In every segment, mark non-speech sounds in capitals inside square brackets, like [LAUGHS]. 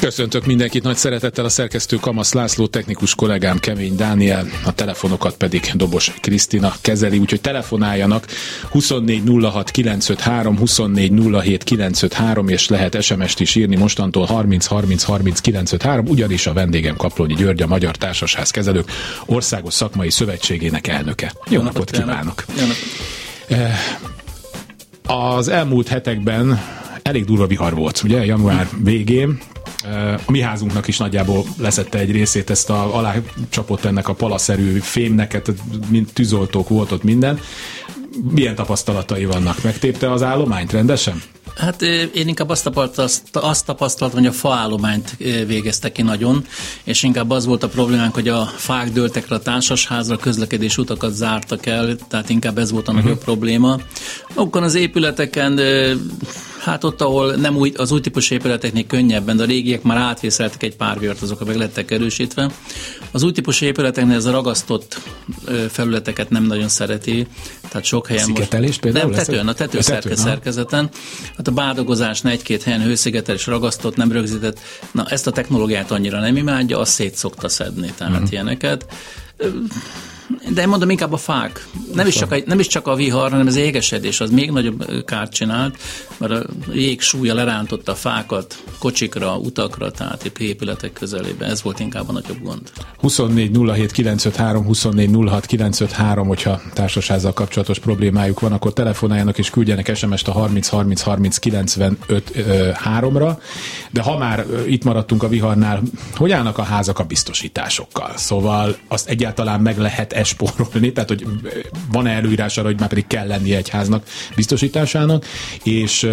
Köszöntök mindenkit nagy szeretettel a szerkesztő Kamasz László, technikus kollégám Kemény Dániel, a telefonokat pedig Dobos Krisztina kezeli, úgyhogy telefonáljanak 24 953, 24 953, és lehet SMS-t is írni mostantól 30 30 30 953, ugyanis a vendégem Kaplonyi György, a Magyar Társasház Kezelők Országos Szakmai Szövetségének elnöke. Jó, Jó napot kívánok! Jó napot. Eh, az elmúlt hetekben elég durva vihar volt, ugye, január végén, a mi házunknak is nagyjából leszette egy részét, ezt a, alá csapott ennek a palaszerű fémnek, hát mint tűzoltók volt ott minden. Milyen tapasztalatai vannak? Megtépte az állományt rendesen? Hát én inkább azt, tapasztalt, azt tapasztaltam, hogy a faállományt végezte ki nagyon, és inkább az volt a problémánk, hogy a fák dőltek le a társasházra, közlekedés utakat zártak el, tehát inkább ez volt a uh-huh. nagyobb probléma. Akkor az épületeken Hát ott, ahol nem új, az új típusú épületeknél könnyebben, de a régiek már átvészeltek egy pár vért, azok meg lettek erősítve. Az új típusú épületeknél ez a ragasztott felületeket nem nagyon szereti, tehát sok helyen Szigetelés most... például? Nem, tetőn, a tető, a tető szerkezeten. Hát a bárdogozás egy-két helyen hőszigetelés ragasztott, nem rögzített. Na, ezt a technológiát annyira nem imádja, azt szét szokta szedni, tehát uh-huh. ilyeneket de mondom inkább a fák. Nem is, csak a, nem is csak a vihar, hanem az égesedés, az még nagyobb kárt csinált, mert a jég súlya lerántotta a fákat kocsikra, utakra, tehát épületek közelében. Ez volt inkább a nagyobb gond. 24 07 953, 24 06 953, hogyha társasházzal kapcsolatos problémájuk van, akkor telefonáljanak és küldjenek SMS-t a 30 30 30 95 3-ra. De ha már itt maradtunk a viharnál, hogy állnak a házak a biztosításokkal? Szóval azt egyáltalán meg lehet espórolni, tehát hogy van-e előírás arra, hogy már pedig kell lennie egy háznak biztosításának, és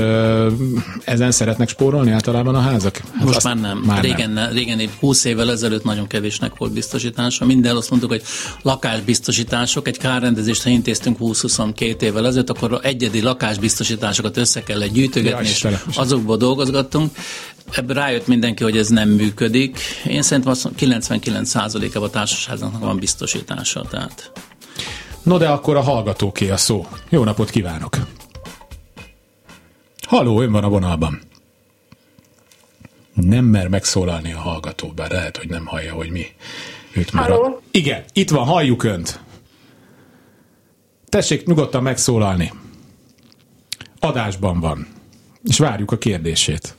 ezen szeretnek spórolni általában a házak? Hát Most már nem. Már régen, nem. régen 20 évvel ezelőtt nagyon kevésnek volt biztosítása. Minden azt mondtuk, hogy lakásbiztosítások, egy kárrendezést, ha intéztünk 20-22 évvel ezelőtt, akkor egyedi lakásbiztosításokat össze kellett gyűjtögetni, ja, és azokból dolgozgattunk ebből rájött mindenki, hogy ez nem működik. Én szerintem 99%-ában a társaságnak van biztosítása. Tehát. No de akkor a hallgatóké a szó. Jó napot kívánok! Haló, ön van a vonalban. Nem mer megszólalni a hallgató, bár lehet, hogy nem hallja, hogy mi őt már. A... Igen, itt van, halljuk önt. Tessék nyugodtan megszólalni. Adásban van. És várjuk a kérdését.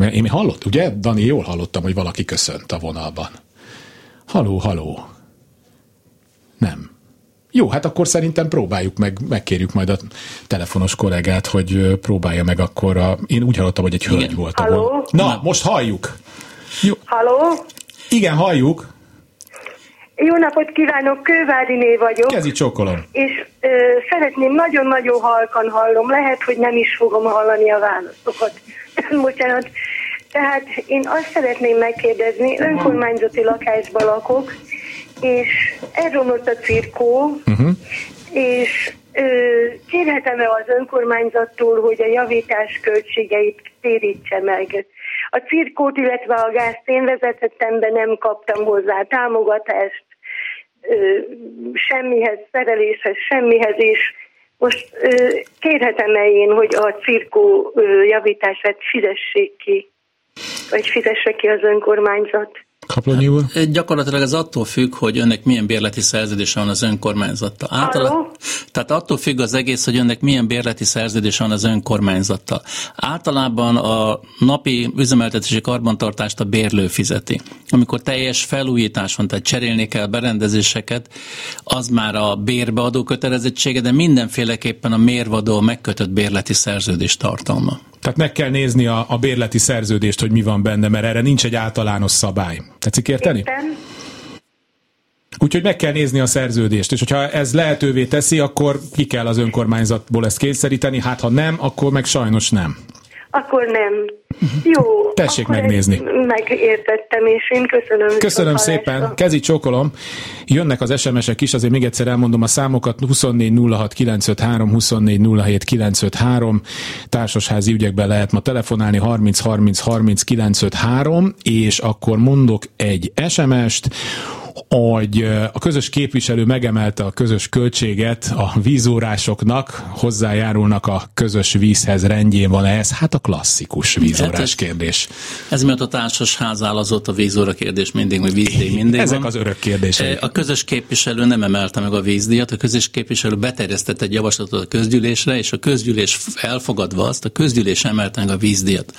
Mert én hallott, ugye? Dani, jól hallottam, hogy valaki köszönt a vonalban. Haló, haló. Nem. Jó, hát akkor szerintem próbáljuk meg, megkérjük majd a telefonos kollégát, hogy próbálja meg akkor a... Én úgy hallottam, hogy egy hölgy volt. Halló? Na, most halljuk. Jó. Halló? Igen, halljuk. Jó napot kívánok, Kőváriné vagyok. Kezi csókolom. És ö, szeretném, nagyon-nagyon halkan hallom, lehet, hogy nem is fogom hallani a válaszokat. [LAUGHS] Bocsánat. Tehát én azt szeretném megkérdezni, önkormányzati lakásban lakok, és elromlott a cirkó, uh-huh. és ö, kérhetem-e az önkormányzattól, hogy a javítás költségeit térítse meg. A cirkót, illetve a gázt én vezetettem be, nem kaptam hozzá támogatást, ö, semmihez, szereléshez, semmihez, és most kérhetem-e én, hogy a cirkó javítását fizessék ki, vagy fizesse ki az önkormányzat? Kaplonyi úr? Hát, gyakorlatilag ez attól függ, hogy önnek milyen bérleti szerződése van az önkormányzattal. Általában, tehát attól függ az egész, hogy önnek milyen bérleti szerződése van az önkormányzattal. Általában a napi üzemeltetési karbantartást a bérlő fizeti. Amikor teljes felújítás van, tehát cserélni kell berendezéseket, az már a bérbeadó kötelezettsége, de mindenféleképpen a mérvadó megkötött bérleti szerződés tartalma. Tehát meg kell nézni a, a bérleti szerződést, hogy mi van benne, mert erre nincs egy általános szabály. Tetszik érteni? Értem. Úgyhogy meg kell nézni a szerződést, és hogyha ez lehetővé teszi, akkor ki kell az önkormányzatból ezt kényszeríteni, hát ha nem, akkor meg sajnos nem. Akkor nem. Jó. Tessék megnézni. Megértettem, és én köszönöm. Köszönöm szépen. Kezi csókolom. Jönnek az SMS-ek is, azért még egyszer elmondom a számokat. 24 06 953, 24 07 953. Társasházi ügyekben lehet ma telefonálni 30 30 30 953, és akkor mondok egy SMS-t hogy a közös képviselő megemelte a közös költséget a vízórásoknak, hozzájárulnak a közös vízhez, rendjén van ez? Hát a klasszikus vízórás hát ez, kérdés. Ez miatt a társasház áll az ott a vízóra kérdés mindig, vagy vízdíj mindig Ezek van. az örök kérdések. A közös képviselő nem emelte meg a vízdíjat, a közös képviselő beterjesztett egy javaslatot a közgyűlésre, és a közgyűlés elfogadva azt, a közgyűlés emelte meg a vízdíjat.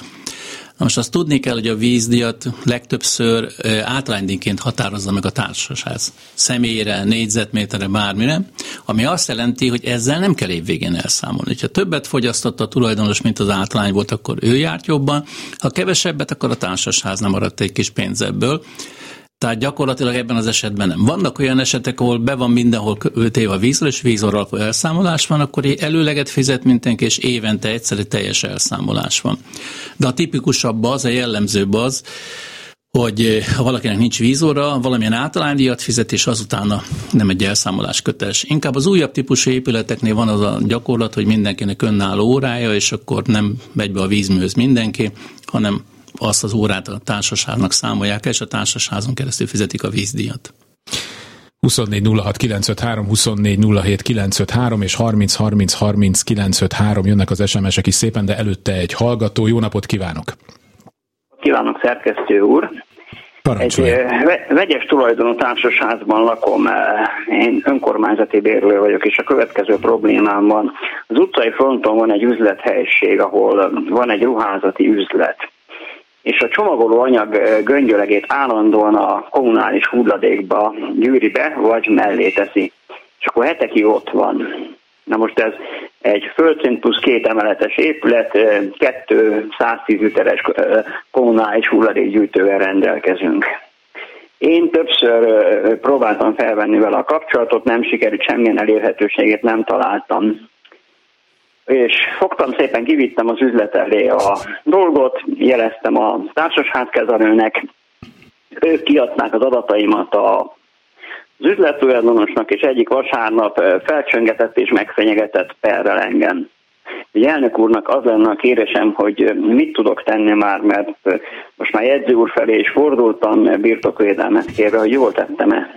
Most azt tudni kell, hogy a vízdiat legtöbbször általánydíjként határozza meg a társaság. Személyre, négyzetméterre, bármire, ami azt jelenti, hogy ezzel nem kell évvégén elszámolni. Ha többet fogyasztott a tulajdonos, mint az általány volt, akkor ő járt jobban, ha kevesebbet, akkor a társaság nem maradt egy kis pénz ebből. Tehát gyakorlatilag ebben az esetben nem. Vannak olyan esetek, ahol be van mindenhol téve a vízről, és vízoralkó elszámolás van, akkor előleget fizet mindenki, és évente egyszer egy teljes elszámolás van. De a tipikusabb az, a jellemzőbb az, hogy eh, ha valakinek nincs vízóra, valamilyen általánydíjat fizet, és azután nem egy elszámolás köteles. Inkább az újabb típusú épületeknél van az a gyakorlat, hogy mindenkinek önálló órája, és akkor nem megy be a vízműhöz mindenki, hanem azt az órát a társaságnak számolják, és a társasházon keresztül fizetik a vízdíjat. 24 06 953, 24 07 953 és 30 30 30 953 jönnek az SMS-ek is szépen, de előtte egy hallgató. Jó napot kívánok! Kívánok, szerkesztő úr! Parancsolja. Egy vegyes tulajdonú társasházban lakom, én önkormányzati bérlő vagyok, és a következő problémám van. Az utcai fronton van egy üzlethelyiség, ahol van egy ruházati üzlet és a csomagoló anyag göngyölegét állandóan a kommunális hulladékba gyűri be, vagy mellé teszi. És akkor hetekig ott van. Na most ez egy földszint plusz két emeletes épület, kettő 110 literes kommunális hulladékgyűjtővel rendelkezünk. Én többször próbáltam felvenni vele a kapcsolatot, nem sikerült semmilyen elérhetőségét nem találtam és fogtam szépen, kivittem az üzlet elé a dolgot, jeleztem a társasházkezelőnek, ők kiadták az adataimat a az üzlettulajdonosnak, és egyik vasárnap felcsöngetett és megfenyegetett perrel engem. Egy elnök úrnak az lenne a kérésem, hogy mit tudok tenni már, mert most már jegyző úr felé is fordultam birtokvédelmet kérve, hogy jól tettem-e.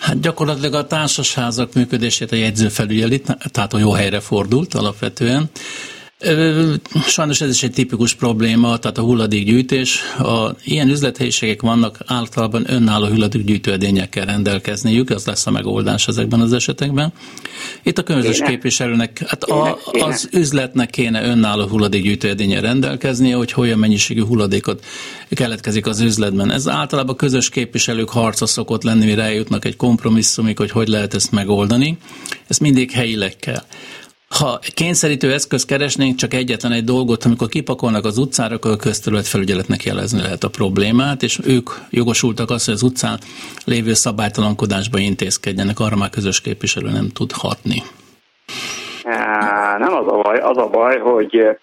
Hát gyakorlatilag a társasházak működését a jegyző felügyeli, tehát a jó helyre fordult alapvetően. Sajnos ez is egy tipikus probléma, tehát a hulladékgyűjtés. A, ilyen üzlethelyiségek vannak, általában önálló hulladékgyűjtődényekkel rendelkezniük, az lesz a megoldás ezekben az esetekben. Itt a közös képviselőnek, hát a, az üzletnek kéne önálló hulladékgyűjtődénye rendelkeznie, hogy olyan mennyiségű hulladékot keletkezik az üzletben. Ez általában közös képviselők harca szokott lenni, mire eljutnak egy kompromisszumig, hogy hogy lehet ezt megoldani. Ez mindig helyileg kell. Ha kényszerítő eszköz keresnénk csak egyetlen egy dolgot, amikor kipakolnak az utcára, akkor a közterületfelügyeletnek jelezni lehet a problémát, és ők jogosultak azt, hogy az utcán lévő szabálytalankodásba intézkedjenek, arra már közös képviselő nem tud hatni. Nem az a baj, az a baj, hogy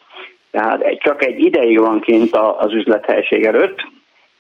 tehát csak egy ideig van kint az üzlethelyiség előtt,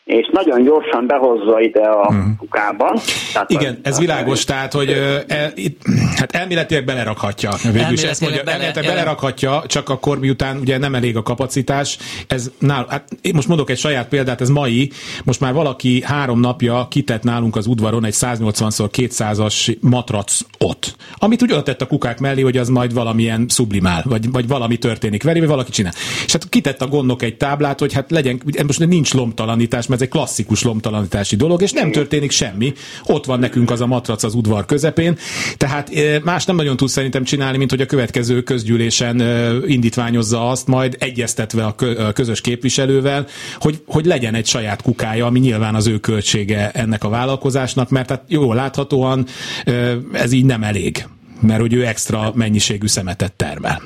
és nagyon gyorsan behozza ide a hmm. kukában. Tehát Igen, a, ez világos, tehát, hogy el, itt, hát elméletileg belerakhatja. Végül is ezt mondja, bele, elméletileg belerakhatja, csak akkor miután ugye nem elég a kapacitás, ez nál, hát én most mondok egy saját példát, ez mai, most már valaki három napja kitett nálunk az udvaron egy 180x200-as matrac ott, amit úgy tett a kukák mellé, hogy az majd valamilyen sublimál, vagy, vagy valami történik vele, vagy valaki csinál. És hát kitett a gondok egy táblát, hogy hát legyen, most nincs lomtalanítás, mert ez egy klasszikus lomtalanítási dolog, és nem történik semmi. Ott van nekünk az a matrac az udvar közepén, tehát eh, más nem nagyon tud szerintem csinálni, mint hogy a következő közgyűlésen eh, indítványozza azt, majd egyeztetve a közös képviselővel, hogy, hogy legyen egy saját kukája, ami nyilván az ő költsége ennek a vállalkozásnak, mert hát jól láthatóan eh, ez így nem elég, mert hogy ő extra mennyiségű szemetet termel.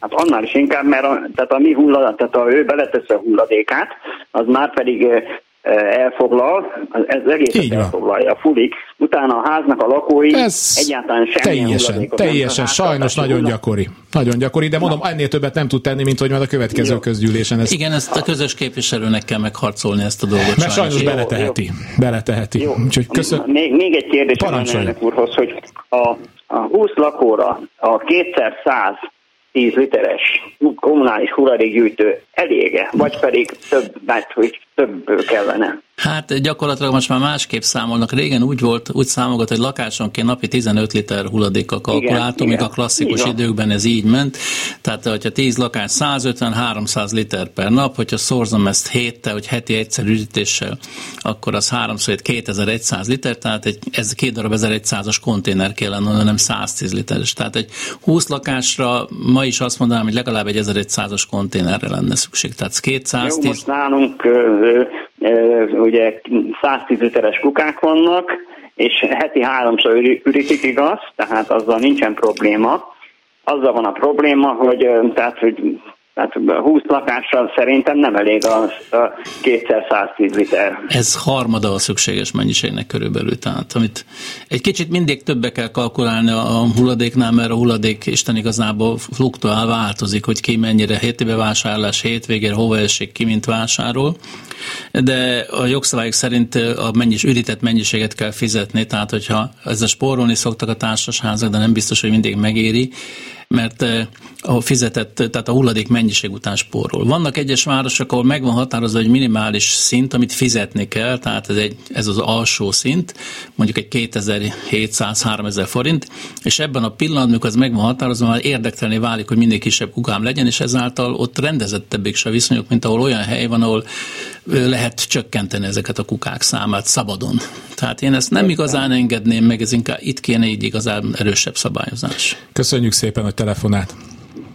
Hát annál is inkább, mert a, tehát a mi hulladék, tehát a ő beletesz a hulladékát, az már pedig elfoglal, ez egész elfoglalja, fulik. Utána a háznak a lakói ez egyáltalán semmi Teljesen, teljesen, sajnos nagyon gyakori. Nagyon gyakori, de mondom, ennél többet nem tud tenni, mint hogy majd a következő Jó. közgyűlésen. Ezt... Igen, ezt a közös képviselőnek kell megharcolni ezt a dolgot. Mert sajnos, sajnos beleteheti. Jó. Beleteheti. Jó. Úgyhogy köszön... még, még egy kérdés a úrhoz, hogy a, a 20 lakóra a kétszer 100 10 literes kommunális hulladékgyűjtő elége, vagy pedig több, mert hogy több kellene? Hát gyakorlatilag most már másképp számolnak. Régen úgy volt, úgy számolgat, hogy lakásonként napi 15 liter hulladékkal kalkuláltunk, még a klasszikus igen. időkben ez így ment. Tehát, hogyha 10 lakás 150-300 liter per nap, hogyha szorzom ezt héttel, hogy heti egyszer üdítéssel, akkor az 300 2100 liter, tehát egy, ez két darab 1100-as konténer kellene, nem 110 literes. Tehát egy 20 lakásra ma is azt mondanám, hogy legalább egy 1100-as konténerre lenne szükség. Tehát 210. Jó, most nálunk ugye 110 literes kukák vannak, és heti háromszor ürítik, igaz, tehát azzal nincsen probléma. Azzal van a probléma, hogy, tehát, hogy tehát 20 lakással szerintem nem elég a, a 210 liter. Ez harmada a szükséges mennyiségnek körülbelül. Tehát amit egy kicsit mindig többe kell kalkulálni a hulladéknál, mert a hulladék Isten igazából fluktuál, változik, hogy ki mennyire hétébe vásárlás, hétvégére hova esik, ki mint vásárol. De a jogszabályok szerint a mennyis, üdített mennyiséget kell fizetni, tehát hogyha ezzel spórolni szoktak a társasházak, de nem biztos, hogy mindig megéri, mert eh, a fizetett, tehát a hulladék mennyiség után spórol. Vannak egyes városok, ahol megvan határozva egy minimális szint, amit fizetni kell, tehát ez, egy, ez az alsó szint, mondjuk egy 2700-3000 forint, és ebben a pillanatban, amikor ez megvan határozva, már érdektelené válik, hogy minél kisebb kukám legyen, és ezáltal ott rendezettebbik se viszonyok, mint ahol olyan hely van, ahol lehet csökkenteni ezeket a kukák számát szabadon. Tehát én ezt nem igazán engedném meg, ez inkább itt kéne így igazán erősebb szabályozás. Köszönjük szépen a telefonát.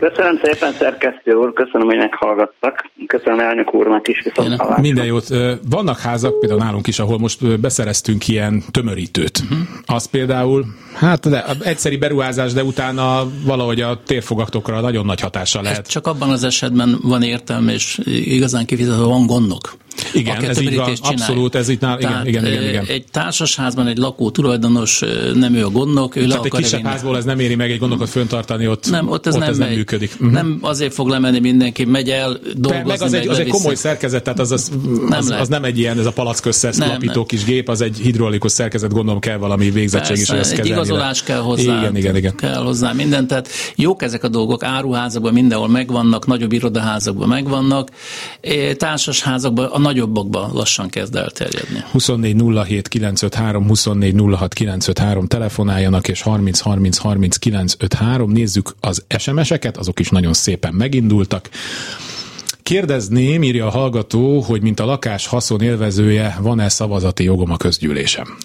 Köszönöm szépen, szerkesztő úr, köszönöm, hogy meghallgattak. Köszönöm elnök úrnak is, viszont Minden jót. Vannak házak, például nálunk is, ahol most beszereztünk ilyen tömörítőt. Uh-huh. Az például, hát de egyszeri beruházás, de utána valahogy a térfogaktokra nagyon nagy hatása lehet. Ez csak abban az esetben van értelme, és igazán kifizető van gondok. Igen, ez így van, abszolút, ez itt nál, igen, igen, igen, igen, Egy társasházban egy lakó tulajdonos, nem ő a gondnok, ő Tehát egy kisebb vinni. házból ez nem éri meg egy gondokat föntartani, ott, nem, ott ez, ott nem, ez nem működik. Uh-huh. Nem azért fog lemenni mindenki, megy el dolgozni, meg az, egy, az egy komoly szerkezet, tehát az, az, az, nem az, nem egy ilyen, ez a palackösszesz lapító kis gép, az egy hidraulikus szerkezet, gondolom kell valami végzettség is, hogy ezt egy igazolás kell hozzá, igen, igen, igen. kell hozzá minden, tehát jók ezek a dolgok, áruházakban mindenhol megvannak, nagyobb irodaházakban megvannak, társasházakban a nagyobbakban lassan kezd elterjedni. 24 07 953, 24 06 953 telefonáljanak, és 30 30 30 953. Nézzük az SMS-eket, azok is nagyon szépen megindultak. Kérdezném, írja a hallgató, hogy mint a lakás haszonélvezője, van-e szavazati jogom a közgyűlésem?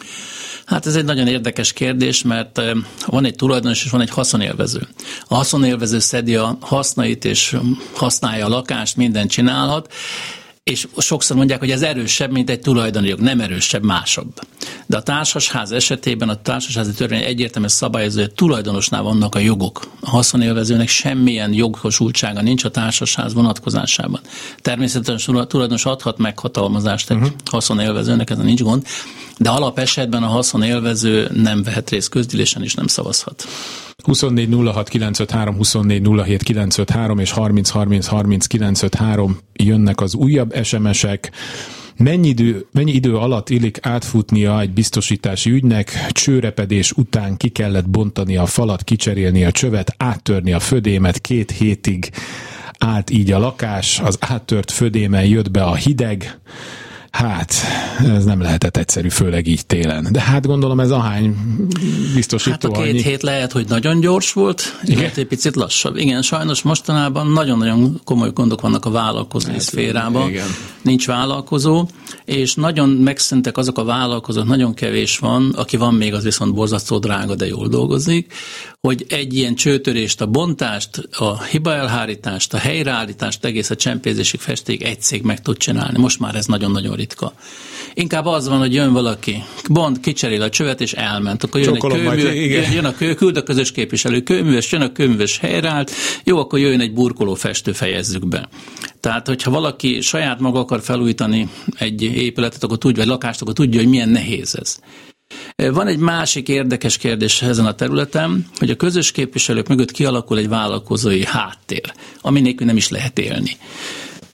Hát ez egy nagyon érdekes kérdés, mert van egy tulajdonos és van egy haszonélvező. A haszonélvező szedi a hasznait és használja a lakást, mindent csinálhat, és sokszor mondják, hogy ez erősebb, mint egy tulajdoni jog, nem erősebb, másabb. De a társasház esetében a társasházi törvény egyértelműen szabályozó, hogy tulajdonosnál vannak a jogok. A haszonélvezőnek semmilyen jogosultsága nincs a társasház vonatkozásában. Természetesen a tulajdonos adhat meghatalmazást egy uh-huh. haszonélvezőnek, ez nincs gond, de alap esetben a haszonélvező nem vehet részt közgyűlésen és nem szavazhat. 24 06 953, 24 07 953 és 30 30 30 953 jönnek az újabb SMS-ek. Mennyi idő, mennyi idő alatt illik átfutnia egy biztosítási ügynek, csőrepedés után ki kellett bontani a falat, kicserélni a csövet, áttörni a födémet, két hétig állt így a lakás, az áttört födémen jött be a hideg, Hát, ez nem lehetett egyszerű, főleg így télen. De hát gondolom ez ahány biztosító Hát a két annyi. hét lehet, hogy nagyon gyors volt, lehet egy picit lassabb. Igen, sajnos mostanában nagyon-nagyon komoly gondok vannak a vállalkozói hát, szférában. Igen. Nincs vállalkozó, és nagyon megszentek azok a vállalkozók, nagyon kevés van, aki van még, az viszont borzasztó drága, de jól dolgozik, hogy egy ilyen csőtörést, a bontást, a hibaelhárítást, a helyreállítást, egész a csempészésig festék egy cég meg tud csinálni. Most már ez nagyon-nagyon ritka. Inkább az van, hogy jön valaki, bont, kicserél a csövet, és elment. Akkor jön, egy kőmű, jön, jön a kő, küld a közös képviselő kőműves, jön a kőműves helyreállt, jó, akkor jöjjön egy burkoló festő, fejezzük be. Tehát, hogyha valaki saját maga akar felújítani egy épületet, akkor tudja, vagy lakást, akkor tudja, hogy milyen nehéz ez. Van egy másik érdekes kérdés ezen a területen, hogy a közös képviselők mögött kialakul egy vállalkozói háttér, ami nélkül nem is lehet élni.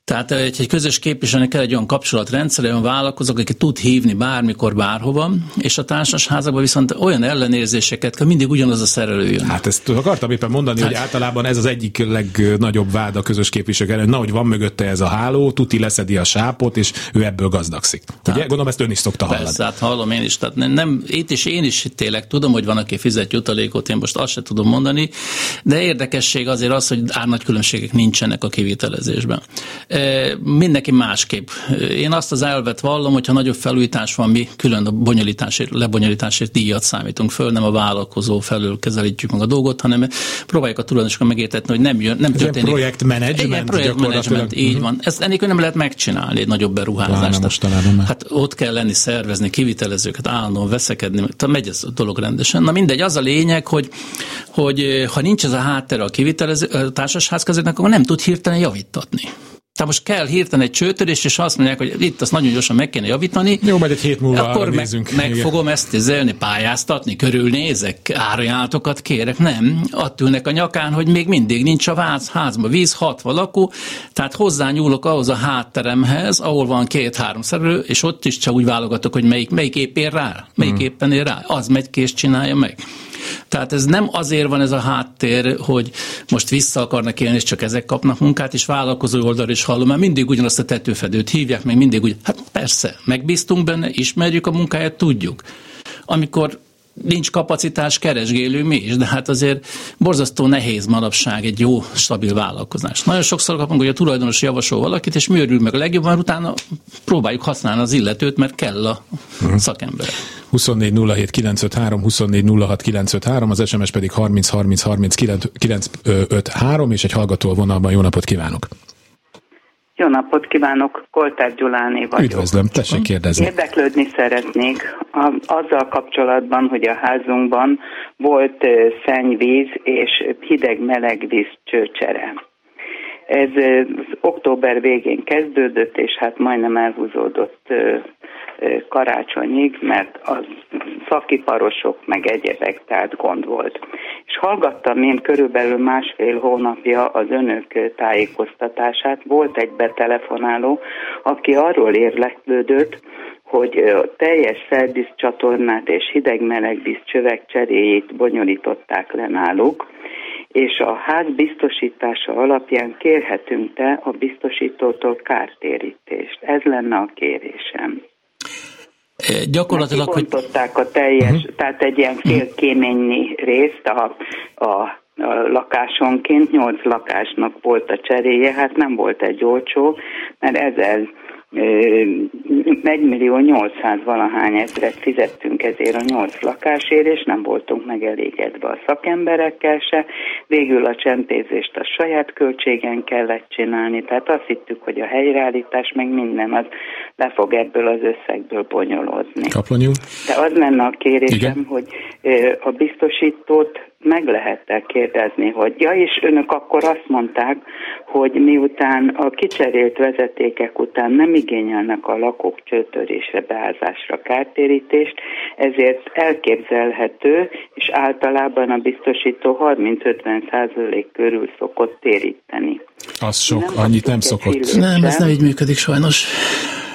Tehát egy, egy közös képviselőnek kell egy olyan kapcsolatrendszer, olyan vállalkozók, aki tud hívni bármikor, bárhova, és a társasházakban viszont olyan ellenérzéseket kell, mindig ugyanaz a szerelő jön. Hát ezt akartam éppen mondani, hát, hogy általában ez az egyik legnagyobb vád a közös képviselők ellen, na, hogy van mögötte ez a háló, tuti leszedi a sápot, és ő ebből gazdagszik. Tehát, Ugye? Gondolom ezt ön is szokta hallani. Persze, hát hallom én is. Tehát nem, nem, itt is én is tényleg tudom, hogy van, aki fizet jutalékot, én most azt se tudom mondani, de érdekesség azért az, hogy árnagy különbségek nincsenek a kivitelezésben. Mindenki másképp. Én azt az elvet vallom, hogyha nagyobb felújítás van, mi külön a bonyolításért, lebonyolításért díjat számítunk föl, nem a vállalkozó felől kezelítjük meg a dolgot, hanem próbáljuk a tulajdonosokat megértetni, hogy nem, jön, nem Ez történik. Projektmenedzsment. Projektmenedzsment, így van. Ezt enélkül nem lehet megcsinálni egy nagyobb beruházást. Hát ott kell lenni, szervezni, kivitelezőket, állandóan veszekedni, tehát megy ez a dolog rendesen. Na mindegy, az a lényeg, hogy, hogy ha nincs ez a háttere a kivitelező a társasházkezelőnek, akkor nem tud hirtelen javítatni. Tehát most kell hirtelen egy csőtörés, és azt mondják, hogy itt azt nagyon gyorsan meg kéne javítani. Jó, majd egy hét múlva Akkor meg, meg igen. fogom ezt zelni, pályáztatni, körülnézek, árajánlatokat kérek. Nem, ott ülnek a nyakán, hogy még mindig nincs a váz, házban víz, hat valakó, tehát hozzányúlok ahhoz a hátteremhez, ahol van két-három szerelő, és ott is csak úgy válogatok, hogy melyik, melyik épp ér rá, melyik hmm. éppen ér rá. Az megy kés csinálja meg. Tehát ez nem azért van ez a háttér, hogy most vissza akarnak élni, és csak ezek kapnak munkát, és vállalkozó oldal is hallom, mert mindig ugyanazt a tetőfedőt hívják, meg mindig úgy, hát persze, megbíztunk benne, ismerjük a munkáját, tudjuk. Amikor nincs kapacitás, keresgélő mi is, de hát azért borzasztó nehéz manapság egy jó, stabil vállalkozás. Nagyon sokszor kapunk, hogy a tulajdonos javasol valakit, és mi örül meg a legjobban, utána próbáljuk használni az illetőt, mert kell a uh-huh. szakember. 24 07 953, 24 06 953, az SMS pedig 30 30 30 953, és egy hallgató vonalban jó napot kívánok! Jó napot kívánok, Koltár Gyuláné vagyok. Üdvözlöm, tessék kérdezni. Érdeklődni szeretnék a, azzal kapcsolatban, hogy a házunkban volt szennyvíz és hideg-meleg víz csőcsere. Ez október végén kezdődött, és hát majdnem elhúzódott karácsonyig, mert a szakiparosok meg egyebek, tehát gond volt. És hallgattam én körülbelül másfél hónapja az önök tájékoztatását, volt egy betelefonáló, aki arról érleklődött, hogy a teljes szerviz csatornát és hideg-meleg csövek cseréjét bonyolították le náluk, és a ház biztosítása alapján kérhetünk-e a biztosítótól kártérítést. Ez lenne a kérésem. Gyakorlatilag, hogy... a teljes, uh-huh. tehát egy ilyen fél kéményi részt a, a, a lakásonként, nyolc lakásnak volt a cseréje, hát nem volt egy olcsó, mert ezzel 1 millió 800 valahány ezret fizettünk ezért a 8 lakásért, és nem voltunk megelégedve a szakemberekkel se. Végül a csempézést a saját költségen kellett csinálni, tehát azt hittük, hogy a helyreállítás meg minden az le fog ebből az összegből bonyolódni. Kaplanyú. De az lenne a kérésem, Igen. hogy a biztosítót meg lehet kérdezni, hogy ja, és önök akkor azt mondták, hogy miután a kicserélt vezetékek után nem igényelnek a lakók csőtörésre, beázásra kártérítést, ezért elképzelhető, és általában a biztosító 30-50 százalék körül szokott téríteni. Az sok, nem annyit nem szokott. Nem, ez nem így működik sajnos.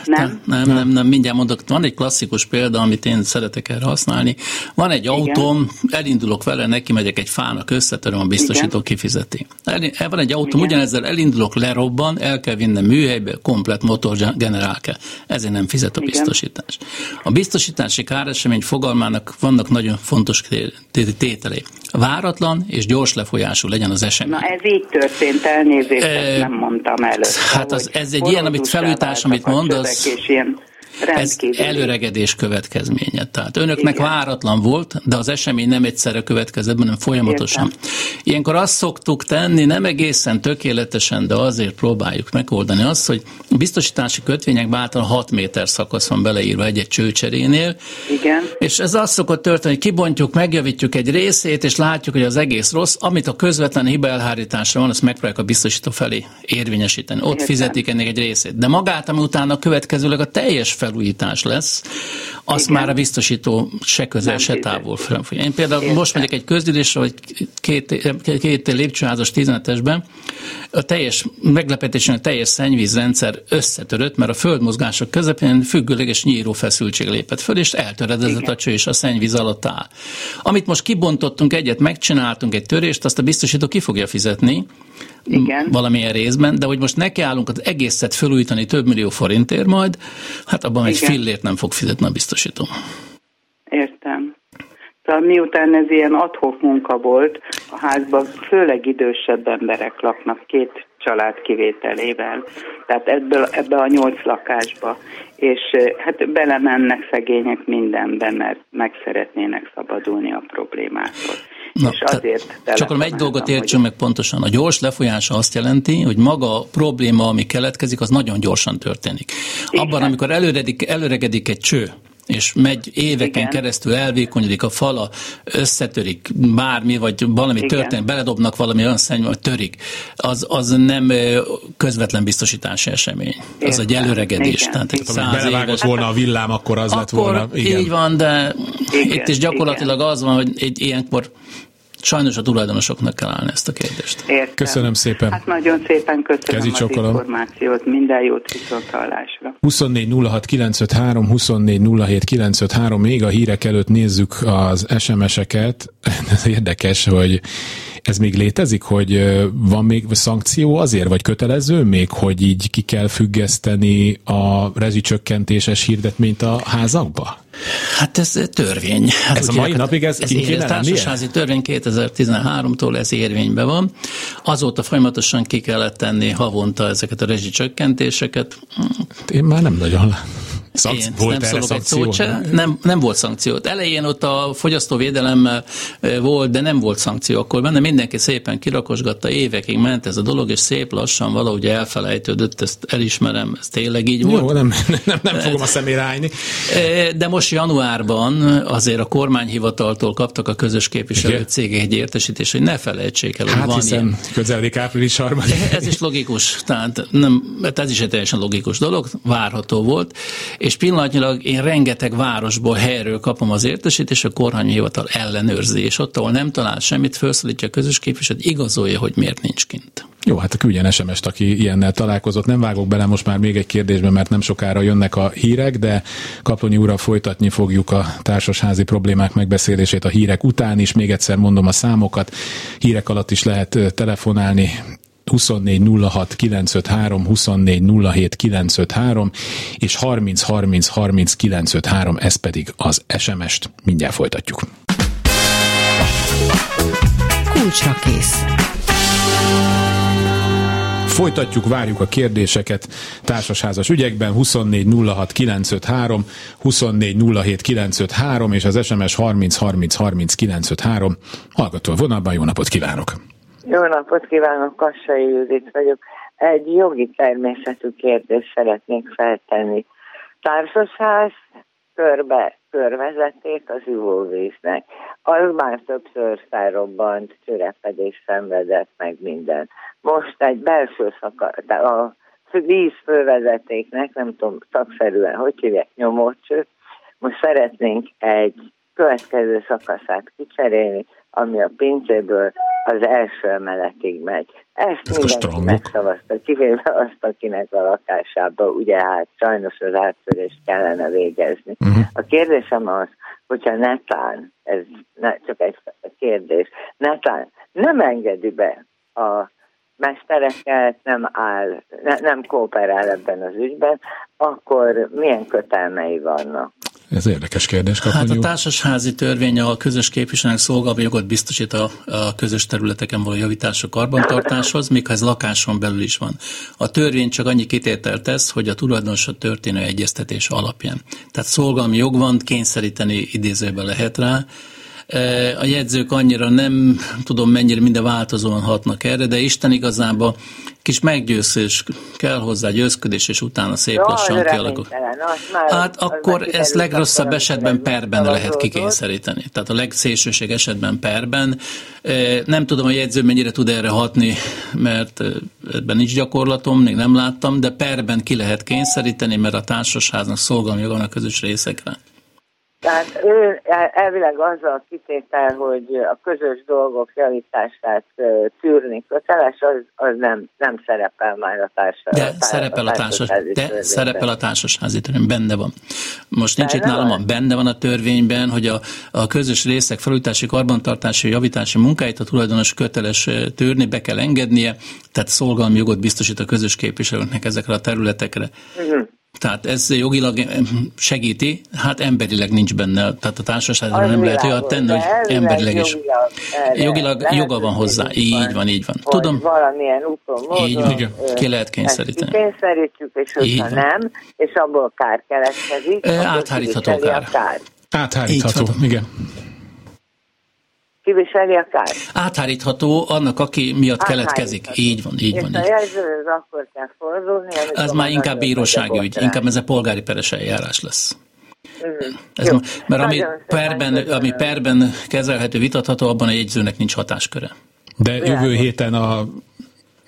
Nem? Nem, nem, nem, nem, mindjárt mondok. Van egy klasszikus példa, amit én szeretek erre használni. Van egy Igen. autóm, elindulok vele, neki megyek egy fának, összetöröm, a biztosító Igen. kifizeti. El, van egy autóm, Igen. ugyanezzel elindulok, lerobban, el kell vinnem műhelybe, komplet motor generál kell. Ezért nem fizet a biztosítás. A biztosítási káresemény fogalmának vannak nagyon fontos tételei. Váratlan és gyors lefolyású legyen az esemény. Na ez így történt, elnézést, e, nem mondtam előtt. Hát az, ez egy ilyen, amit felújítás, amit mond, az és ilyen ez előregedés következménye. Tehát önöknek Igen. váratlan volt, de az esemény nem egyszerre következett, hanem folyamatosan. Értem. Ilyenkor azt szoktuk tenni, nem egészen tökéletesen, de azért próbáljuk megoldani azt, hogy biztosítási kötvényekben általában 6 méter szakasz van beleírva egy-egy csőcserénél. Igen. És ez azt szokott történni, hogy kibontjuk, megjavítjuk egy részét, és látjuk, hogy az egész rossz. Amit a közvetlen hibaelhárításra van, azt megpróbáljuk a biztosító felé érvényesíteni. Ott Értem. fizetik ennek egy részét. De magát, ami utána következőleg a teljes fel felújítás lesz, azt Igen. már a biztosító se közel, nem se távol felfogja. Én például Értem. most megyek egy közgyűlésre, vagy két, két lépcsőházas 15-esben, a teljes meglepetésen a teljes szennyvízrendszer összetörött, mert a földmozgások közepén függőleges nyíró feszültség lépett föl, és eltöredezett a cső, és a szennyvíz alatt áll. Amit most kibontottunk egyet, megcsináltunk egy törést, azt a biztosító ki fogja fizetni, igen. valamilyen részben, de hogy most nekiállunk az egészet felújítani több millió forintért majd, hát abban Igen. egy fillért nem fog fizetni a biztosító. Értem. Szóval miután ez ilyen adhok munka volt, a házban főleg idősebb emberek laknak két család kivételével, tehát ebből, ebbe a nyolc lakásba, és hát belemennek szegények mindenbe, mert meg szeretnének szabadulni a problémától. Na, és azért csak egy dolgot értsünk meg pontosan. A gyors lefolyása azt jelenti, hogy maga a probléma, ami keletkezik, az nagyon gyorsan történik. Abban, amikor előredik, előregedik egy cső, és megy éveken Igen. keresztül, elvékonyodik a fala, összetörik bármi, vagy valami Igen. történik, beledobnak valami olyan szenny, vagy törik, az, az nem közvetlen biztosítási esemény. Értem. Az egy előregedés. Igen. Tehát egy száz belevágott éves. volna a villám, akkor az akkor lett volna. Igen. Így van, de Igen. itt is gyakorlatilag Igen. az van, hogy egy ilyenkor Sajnos a tulajdonosoknak kell állni ezt a kérdést. Értem. Köszönöm szépen. Hát nagyon szépen köszönöm Kezi az csokolom. információt, minden jót viszontlátásra. 24 06 953, 24 07 953, még a hírek előtt nézzük az SMS-eket. [LAUGHS] Ez érdekes, hogy ez még létezik, hogy van még szankció azért, vagy kötelező még, hogy így ki kell függeszteni a rezsicsökkentéses hirdetményt a házakba? Hát ez törvény. Hát ez a mai napig ez, ez kéne társasági törvény 2013-tól ez érvényben van. Azóta folyamatosan ki kellett tenni havonta ezeket a rezsicsökkentéseket. Én már nem nagyon Szankci- Én volt nem szólok egy szót nem, nem volt szankció. Elején ott a fogyasztóvédelemmel volt, de nem volt szankció. Akkor benne mindenki szépen kirakosgatta, évekig ment ez a dolog, és szép lassan valahogy elfelejtődött, ezt elismerem, ez tényleg így volt. Jó, nem, nem, nem fogom a szemére állni. De most januárban azért a kormányhivataltól kaptak a közös képviselő cégek egy értesítést, hogy ne felejtsék el, hogy hát van hiszen ilyen. közeledik április harmadik. Ez is logikus, tehát nem, ez is egy teljesen logikus dolog, várható volt, és pillanatnyilag én rengeteg városból, helyről kapom az értesítést, a kormányhivatal ellenőrzi, és ott, ahol nem talál semmit, felszólítja a közös képviselőt, igazolja, hogy miért nincs kint. Jó, hát küldjen SMS-t, aki ilyennel találkozott. Nem vágok bele most már még egy kérdésbe, mert nem sokára jönnek a hírek, de Kaplonyi úrral folytatni fogjuk a társasházi problémák megbeszélését a hírek után is. Még egyszer mondom a számokat. Hírek alatt is lehet telefonálni 24 06 953, 24 07 953, és 30 30 30 953, ez pedig az SMS-t. Mindjárt folytatjuk. Kulcsra kész. Folytatjuk, várjuk a kérdéseket társasházas ügyekben 24 06 953, 24 07 953 és az SMS 30 30 30 953. Hallgató a vonalban, jó napot kívánok! Jó napot kívánok, Kassai Judit vagyok. Egy jogi természetű kérdést szeretnék feltenni. Társasház körbe körvezeték az ivóvíznek. Az már többször felrobbant, csörepedés szenvedett meg minden. Most egy belső szaka, a víz fővezetéknek, nem tudom szakszerűen, hogy hívják, nyomócső, most szeretnénk egy következő szakaszát kicserélni, ami a pincéből az első emeletig megy. Ezt Ezek mindenki megszavazta, kivéve azt, akinek a lakásába, ugye hát sajnos az átszörést kellene végezni. Uh-huh. A kérdésem az, hogyha netán, ez ne, csak egy kérdés, netán nem engedi be a mestereket, nem áll, ne, nem kooperál ebben az ügyben, akkor milyen kötelmei vannak? Ez érdekes kérdés. Hát a társasházi törvény a közös képviselőnek szolgáló jogot biztosít a, a közös területeken való javítások karbantartáshoz, még ha ez lakáson belül is van. A törvény csak annyi kitételt tesz, hogy a tulajdonosra történő egyeztetés alapján. Tehát szolgálmi jog van, kényszeríteni idézőben lehet rá, A jegyzők annyira nem tudom mennyire minden változóan hatnak erre, de Isten igazából kis meggyőzés kell hozzá, győzködés, és utána szép Jó, lassan kialakul. Hát akkor ezt legrosszabb esetben perben lehet kikényszeríteni. Tehát a legszélsőség esetben perben. Nem tudom, a jegyző mennyire tud erre hatni, mert ebben nincs gyakorlatom, még nem láttam, de perben ki lehet kényszeríteni, mert a társasháznak szolgalmi van a közös részekre. Tehát ő elvileg azzal kitétel, hogy a közös dolgok javítását tűrni köteles, az, az nem, nem szerepel már a társaság. De szerepel a, társas, de szerepel a társasházi törvény, benne van. Most nincs benne itt nálam, van? benne van a törvényben, hogy a, a közös részek felújítási, karbantartási, javítási munkáit a tulajdonos köteles tűrni, be kell engednie, tehát szolgalmi jogot biztosít a közös képviselőknek ezekre a területekre. Uh-huh. Tehát ez jogilag segíti, hát emberileg nincs benne, tehát a társaságban nem lehet olyat tenni, hogy emberileg is. Jogilag joga van hozzá, így van, így van. Tudom. Valamilyen úton, módon, így van, igen. ki lehet kényszeríteni. Kényszerítjük, és hogyha nem, és abból kár keletkezik, áthárítható kár. kár. Áthárítható, igen kiviseli a kárt. Áthárítható annak, aki miatt keletkezik. Így van, így és van. És a jelzőhöz akkor kell fordulni. Ez már inkább bírósági ügy, inkább ez a polgári peres eljárás lesz. Uh-huh. Ez Jó, mert ami perben, ami perben kezelhető, vitatható, abban a jegyzőnek nincs hatásköre. De jövő héten a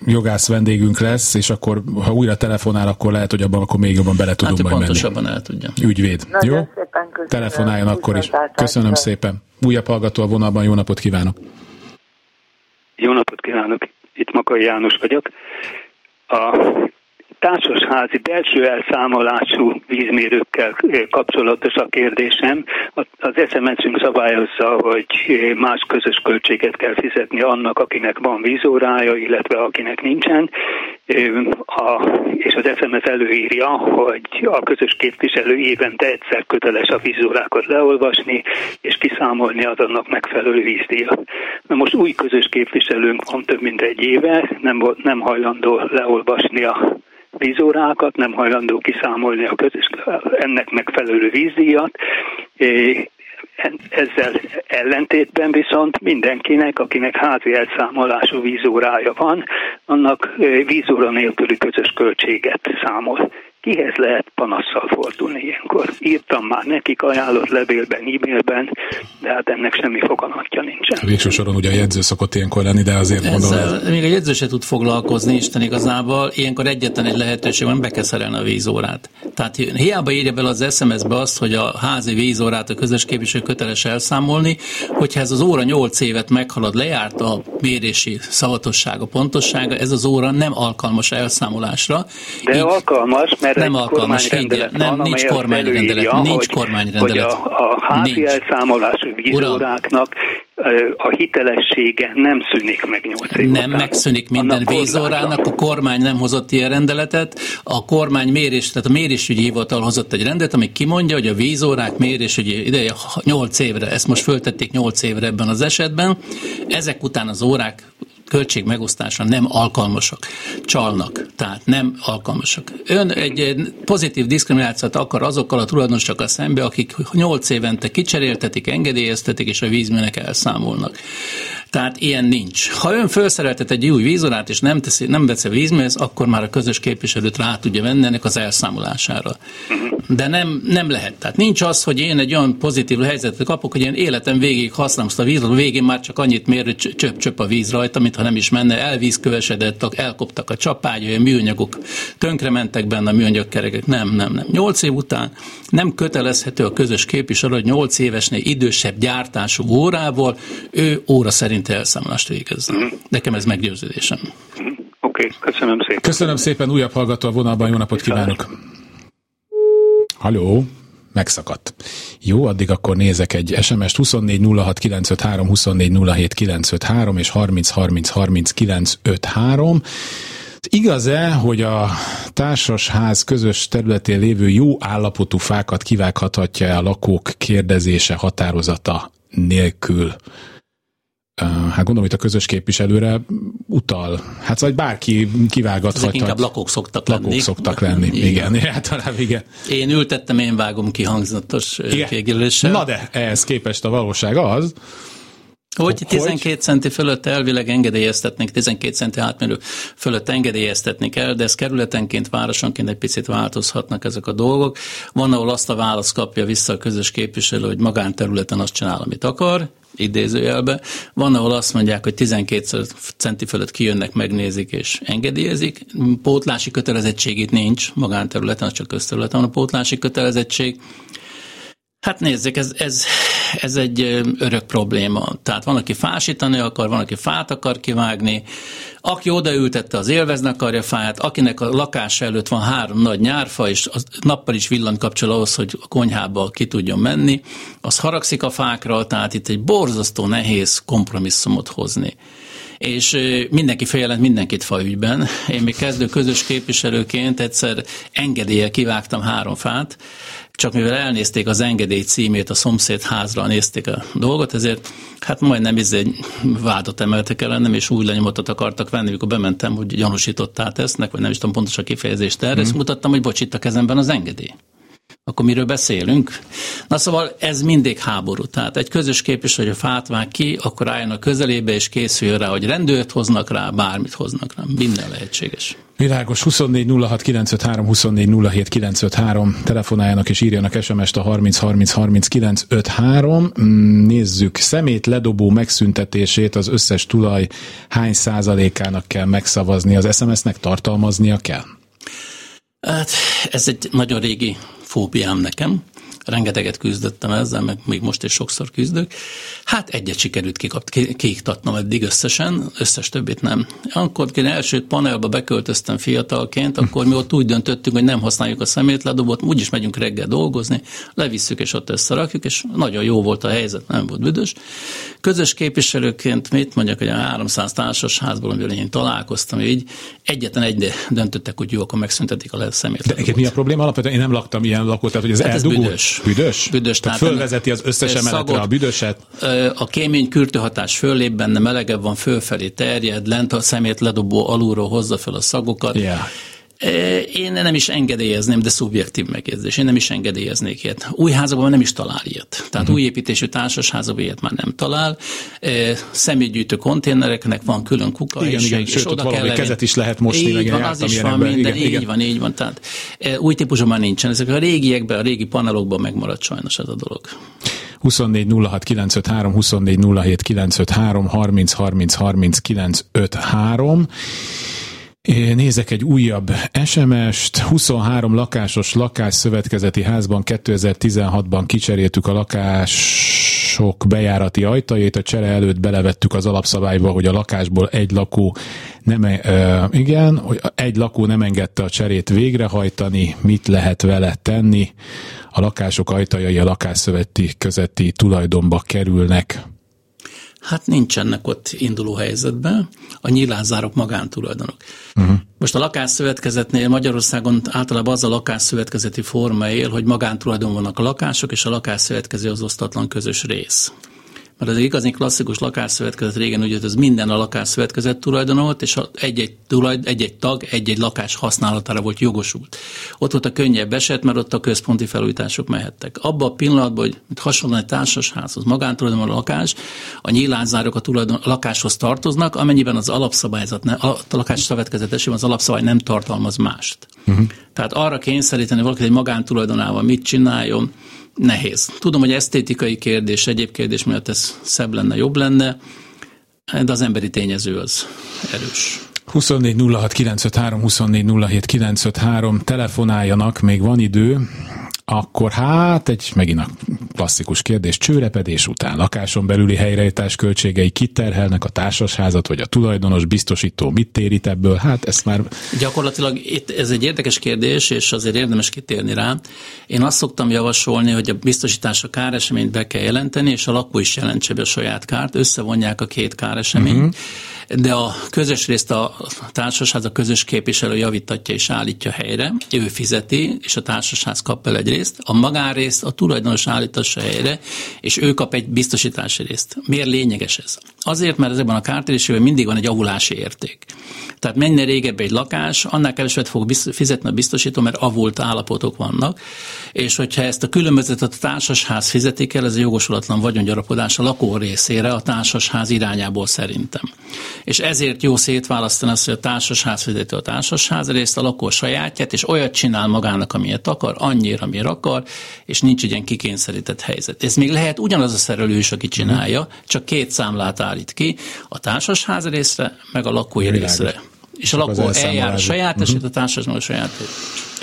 jogász vendégünk lesz, és akkor, ha újra telefonál, akkor lehet, hogy abban akkor még jobban bele tudunk hát, majd pontosabban menni. el tudja. Ügyvéd. Nagyon Jó? Telefonáljon akkor is. Köszönöm szépen. Újabb hallgató a vonalban, jó napot kívánok! Jó napot kívánok! Itt Makai János vagyok. A társasházi belső elszámolású vízmérőkkel kapcsolatos a kérdésem. Az SMS-ünk szabályozza, hogy más közös költséget kell fizetni annak, akinek van vízórája, illetve akinek nincsen. A, és az SMS előírja, hogy a közös képviselő évente egyszer köteles a vízórákat leolvasni, és kiszámolni az annak megfelelő vízdíjat. Na most új közös képviselőnk van több mint egy éve, nem, nem hajlandó leolvasni a vízórákat, nem hajlandó kiszámolni a közös, ennek megfelelő vízdíjat. Ezzel ellentétben viszont mindenkinek, akinek házi elszámolású vízórája van, annak vízóra nélküli közös költséget számol. Kihez lehet panasszal fordulni ilyenkor? Írtam már nekik ajánlott levélben, e-mailben, de hát ennek semmi foganatja nincsen. Végső soron ugye a jegyző szokott ilyenkor lenni, de azért gondolom... Ezzel, még a jegyző se tud foglalkozni, Isten igazából. Ilyenkor egyetlen egy lehetőség van, be kell szerelni a vízórát. Tehát hiába írja bele az SMS-be azt, hogy a házi vízórát a közös képviselő köteles elszámolni, hogyha ez az óra 8 évet meghalad, lejárt a mérési szavatossága, pontossága, ez az óra nem alkalmas elszámolásra. De Így, alkalmas, mert nem alkalmas, igen, nem, van, nincs kormányrendelet, nincs kormányrendelet. Hogy a, a házi elszámolású vízóráknak a hitelessége nem szűnik meg 8 év Nem után. megszűnik minden vízórának, a kormány nem hozott ilyen rendeletet, a kormány mérés, tehát a mérésügyi hivatal hozott egy rendet, ami kimondja, hogy a vízórák mérésügyi ideje 8 évre, ezt most föltették 8 évre ebben az esetben, ezek után az órák költség megosztása nem alkalmasak, csalnak, tehát nem alkalmasak. Ön egy pozitív diszkriminációt akar azokkal a tulajdonosokkal szembe, akik 8 évente kicseréltetik, engedélyeztetik, és a vízműnek elszámolnak. Tehát ilyen nincs. Ha ön felszereltet egy új vízorát, és nem, teszi, nem veszi a vízműhez, akkor már a közös képviselőt rá tudja venni ennek az elszámolására. De nem, nem lehet. Tehát nincs az, hogy én egy olyan pozitív helyzetet kapok, hogy én életem végig használom azt a vízre, a végén már csak annyit mér, hogy csöp-csöp a víz rajta, mintha nem is menne, elvízkövesedett, elkoptak a csapágyai, a műanyagok, tönkrementek benne a műanyagkerekek. Nem, nem, nem. Nyolc év után nem kötelezhető a közös képviselő, hogy nyolc évesnél idősebb gyártású órával ő óra szerint elszámolást végezzen. Uh-huh. Nekem ez meggyőződésem. Uh-huh. Oké, okay, köszönöm szépen. Köszönöm szépen, újabb hallgató a vonalban, jó napot kívánok! Halló! megszakadt. Jó, addig akkor nézek egy SMS-t 24 06 953, 24 07 953 és 30 30 30 953. Igaz-e, hogy a társasház közös területén lévő jó állapotú fákat kivághatja a lakók kérdezése határozata nélkül? Hát gondolom, hogy a közös képviselőre utal. Hát vagy bárki kivágathat. Ezek inkább lakók szoktak lakók lenni. szoktak lenni, igen. igen. [LAUGHS] Általában igen. Én ültettem, én vágom ki hangzatos kiegérüléssel. Na de ehhez képest a valóság az, hogy 12 hogy? centi fölött elvileg engedélyeztetnénk, 12 centi átmérő fölött engedélyeztetni kell, de ez kerületenként, városonként egy picit változhatnak ezek a dolgok. Van, ahol azt a választ kapja vissza a közös képviselő, hogy magánterületen azt csinál, amit akar, idézőjelbe. Van, ahol azt mondják, hogy 12 centi fölött kijönnek, megnézik és engedélyezik. Pótlási kötelezettség itt nincs magánterületen, az csak közterületen van a pótlási kötelezettség. Hát nézzük, ez, ez, ez egy örök probléma. Tehát van, aki fásítani akar, van, aki fát akar kivágni, aki odaültette, az élvezni akarja fáját, akinek a lakása előtt van három nagy nyárfa, és az nappal is villan kapcsol ahhoz, hogy a konyhába ki tudjon menni, az haragszik a fákra, tehát itt egy borzasztó nehéz kompromisszumot hozni és mindenki feljelent mindenkit faügyben. Én még kezdő közös képviselőként egyszer engedélye kivágtam három fát, csak mivel elnézték az engedély címét, a szomszéd házra nézték a dolgot, ezért hát majdnem egy vádat emeltek ellenem, és új lenyomatot akartak venni, amikor bementem, hogy gyanúsítottá tesznek, vagy nem is tudom pontos a kifejezést erre, mm. ezt mutattam, hogy bocs, itt a kezemben az engedély akkor miről beszélünk? Na szóval ez mindig háború. Tehát egy közös képviselő, hogy a fát vág ki, akkor álljon a közelébe, és készüljön rá, hogy rendőrt hoznak rá, bármit hoznak rá. Minden lehetséges. Világos 24 06 953 24 07 953 telefonáljanak és írjanak SMS-t a 30 30 30 953. Nézzük, szemét ledobó megszüntetését az összes tulaj hány százalékának kell megszavazni, az SMS-nek tartalmaznia kell? Hát ez egy nagyon régi fóbiám nekem. Rengeteget küzdöttem ezzel, meg még most is sokszor küzdök. Hát egyet sikerült kikapt, kiiktatnom eddig összesen, összes többit nem. Akkor, én első panelba beköltöztem fiatalként, akkor mi ott úgy döntöttünk, hogy nem használjuk a szemétledobot, úgyis megyünk reggel dolgozni, levisszük és ott összerakjuk, és nagyon jó volt a helyzet, nem volt büdös. Közös képviselőként mit mondjak, hogy a 300 társasházból, amivel én találkoztam, így egyetlen egy döntöttek, hogy jó, akkor megszüntetik a szemétledobot. De mi a probléma? Alapvetően én nem laktam ilyen lakót, tehát hogy ez hát. Ez büdös. Büdös? Büdös. Tehát, tehát fölvezeti az összes emeletre a büdöset? A kémény kürtőhatás fölép benne, melegebb van, fölfelé terjed, lent a szemét ledobó alulról hozza fel a szagokat. Yeah. Én nem is engedélyezném, de szubjektív megjegyzés. Én nem is engedélyeznék ilyet. Új házakban nem is talál ilyet. Tehát uh-huh. új építésű társasházakban ilyet már nem talál. Személygyűjtő konténereknek van külön kuka, igen, és, igen, és sőt, oda kell kezet is lehet mosni. Így van, az is van, minden, igen, így igen. van, így van. Tehát új típusban már nincsen. Ezek a régiekben, a régi panelokban megmaradt sajnos ez a dolog. 24 06 953, 24 07 953, 30 30 30 953. Nézek egy újabb SMS-t. 23 lakásos lakásszövetkezeti házban 2016-ban kicseréltük a lakások bejárati ajtajét, a csere előtt belevettük az alapszabályba, hogy a lakásból egy lakó nem, e, igen, hogy egy lakó nem engedte a cserét végrehajtani, mit lehet vele tenni. A lakások ajtajai a lakásszöveti közötti tulajdonba kerülnek. Hát nincsenek ott induló helyzetben, a nyilázárok magántulajdonok. Uh-huh. Most a lakásszövetkezetnél Magyarországon általában az a lakásszövetkezeti forma él, hogy magántulajdon vannak a lakások, és a lakásszövetkező az osztatlan közös rész mert az igazi klasszikus lakásszövetkezet régen úgy, ez minden a lakásszövetkezet tulajdona volt, és egy-egy, tulajd, egy-egy tag egy-egy lakás használatára volt jogosult. Ott volt a könnyebb eset, mert ott a központi felújítások mehettek. Abban a pillanatban, hogy hasonlóan egy társasházhoz, magántulajdonban a lakás, a nyílázárok a, tulajdon, a lakáshoz tartoznak, amennyiben az alapszabályzat, ne, a lakás szövetkezet esetében az alapszabály nem tartalmaz mást. Uh-huh. Tehát arra kényszeríteni valaki egy magántulajdonával mit csináljon, nehéz. Tudom, hogy esztétikai kérdés, egyéb kérdés miatt ez szebb lenne, jobb lenne, de az emberi tényező az erős. 24 06 953, 24 07 953, telefonáljanak, még van idő, akkor hát egy megint a klasszikus kérdés, csőrepedés után lakáson belüli helyreállítás költségei kiterhelnek a társasházat, vagy a tulajdonos biztosító mit térít ebből? Hát ezt már... Gyakorlatilag itt ez egy érdekes kérdés, és azért érdemes kitérni rá. Én azt szoktam javasolni, hogy a biztosítás a káreseményt be kell jelenteni, és a lakó is jelentse be a saját kárt, összevonják a két káreseményt, uh-huh de a közös részt a társasház, a közös képviselő javítatja és állítja helyre, ő fizeti, és a társasház kap el egy részt, a magánrészt a tulajdonos állítassa helyre, és ő kap egy biztosítási részt. Miért lényeges ez? Azért, mert ezekben a kártérítésben mindig van egy avulási érték. Tehát mennyire régebb egy lakás, annál keveset fog fizetni a biztosító, mert avult állapotok vannak, és hogyha ezt a különbözetet a társasház fizetik el, ez a jogosulatlan vagyongyarapodás a lakó részére a társasház irányából szerintem. És ezért jó szétválasztani azt, hogy a társasház fizeti a társasház részt, a lakó sajátját, és olyat csinál magának, amilyet akar, annyira, amire akar, és nincs ilyen kikényszerített helyzet. Ez még lehet ugyanaz a szerelő is, aki csinálja, csak két számlát állít ki, a társasház részre, meg a lakói részre és a lakó eljár a saját uh-huh. eset, a társaság a saját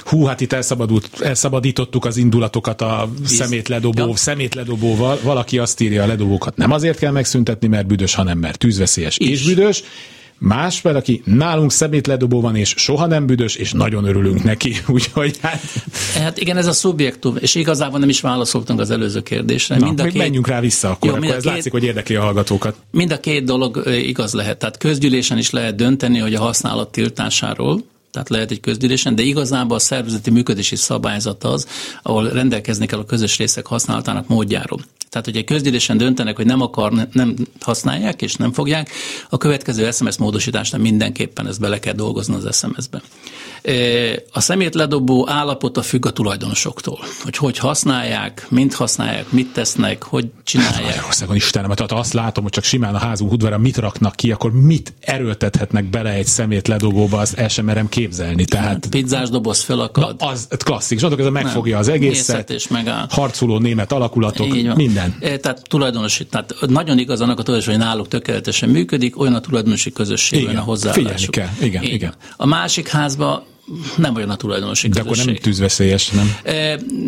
Hú, hát itt elszabadult, elszabadítottuk az indulatokat a szemétledobó, ja. szemétledobóval. Valaki azt írja, a ledobókat nem azért kell megszüntetni, mert büdös, hanem mert tűzveszélyes is. és büdös. Más fel, aki nálunk szemétledobó van, és soha nem büdös, és nagyon örülünk neki. [LAUGHS] Úgyhogy hát... hát igen, ez a szubjektum, és igazából nem is válaszoltunk az előző kérdésre. Na, mind a két... menjünk rá vissza akkor, Jó, akkor ez két... látszik, hogy érdekli a hallgatókat. Mind a két dolog igaz lehet. Tehát közgyűlésen is lehet dönteni, hogy a használat tiltásáról, tehát lehet egy közgyűlésen, de igazából a szervezeti működési szabályzat az, ahol rendelkezni kell a közös részek használatának módjáról. Tehát, hogy egy közgyűlésen döntenek, hogy nem akar, nem használják és nem fogják, a következő SMS módosításnál mindenképpen ezt bele kell dolgozni az SMS-be. A szemét ledobó állapota függ a tulajdonosoktól, hogy hogy használják, mint használják, mit tesznek, hogy csinálják. Hát Magyarországon Istenem, tehát azt látom, hogy csak simán a házunk udvara mit raknak ki, akkor mit erőltethetnek bele egy szemét ledobóba, el sem képzelni. Tehát... Pizzás doboz fölakad. Na, az klasszik, és ez a megfogja Nem. az egészet, és megáll. harcoló német alakulatok, minden. Tehát tulajdonosi, tehát nagyon igaz annak a tulajdonos, hogy náluk tökéletesen működik, olyan a tulajdonosi közösség, olyan a hozzáállásuk. Figyelni kell, igen, igen. igen. A másik házba nem olyan a tulajdonosi De közösség. akkor nem tűzveszélyes, nem?